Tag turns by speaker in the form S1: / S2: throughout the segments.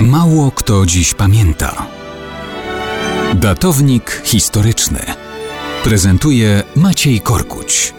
S1: Mało kto dziś pamięta. Datownik historyczny prezentuje Maciej Korkuć.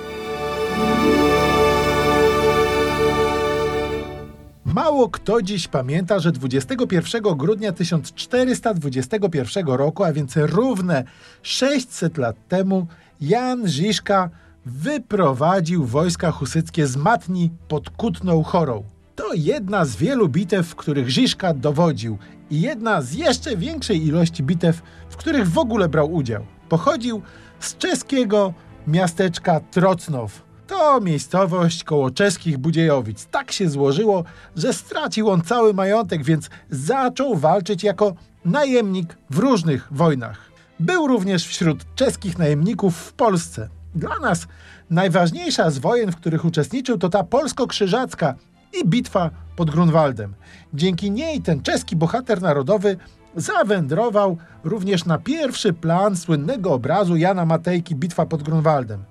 S2: Mało kto dziś pamięta, że 21 grudnia 1421 roku, a więc równe 600 lat temu, Jan Ziszka wyprowadził wojska husyckie z Matni pod Kutną Chorą. To jedna z wielu bitew, w których Ziszka dowodził i jedna z jeszcze większej ilości bitew, w których w ogóle brał udział. Pochodził z czeskiego miasteczka Trocnow. To miejscowość koło czeskich Budziejowic. Tak się złożyło, że stracił on cały majątek, więc zaczął walczyć jako najemnik w różnych wojnach. Był również wśród czeskich najemników w Polsce. Dla nas najważniejsza z wojen, w których uczestniczył, to ta polsko-krzyżacka i bitwa pod Grunwaldem. Dzięki niej ten czeski bohater narodowy zawędrował również na pierwszy plan słynnego obrazu Jana Matejki Bitwa pod Grunwaldem.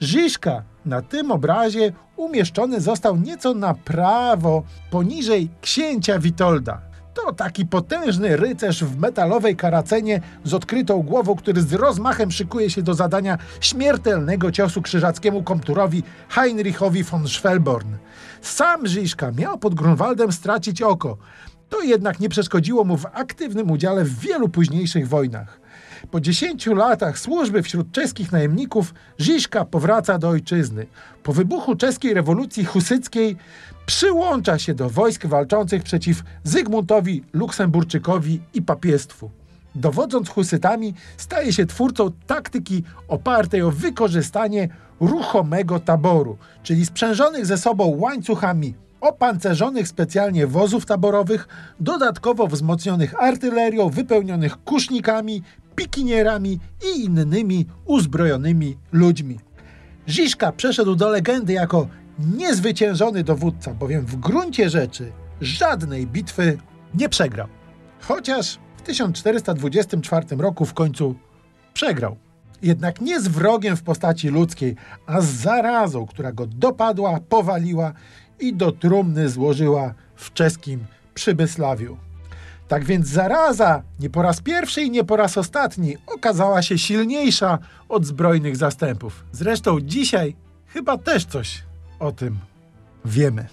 S2: Żyżka na tym obrazie umieszczony został nieco na prawo, poniżej księcia Witolda. To taki potężny rycerz w metalowej karacenie z odkrytą głową, który z rozmachem szykuje się do zadania śmiertelnego ciosu krzyżackiemu komturowi Heinrichowi von Schwelborn. Sam Żyżka miał pod Grunwaldem stracić oko. To jednak nie przeszkodziło mu w aktywnym udziale w wielu późniejszych wojnach. Po dziesięciu latach służby wśród czeskich najemników Ziszka powraca do ojczyzny. Po wybuchu czeskiej rewolucji husyckiej przyłącza się do wojsk walczących przeciw Zygmuntowi Luksemburczykowi i papiestwu. Dowodząc husytami, staje się twórcą taktyki opartej o wykorzystanie ruchomego taboru, czyli sprzężonych ze sobą łańcuchami opancerzonych specjalnie wozów taborowych, dodatkowo wzmocnionych artylerią, wypełnionych kusznikami, pikinierami i innymi uzbrojonymi ludźmi. Ziszka przeszedł do legendy jako niezwyciężony dowódca, bowiem w gruncie rzeczy żadnej bitwy nie przegrał. Chociaż w 1424 roku w końcu przegrał. Jednak nie z wrogiem w postaci ludzkiej, a z zarazą, która go dopadła, powaliła i do trumny złożyła w czeskim Przybysławiu. Tak więc zaraza nie po raz pierwszy i nie po raz ostatni okazała się silniejsza od zbrojnych zastępów. Zresztą dzisiaj chyba też coś o tym wiemy.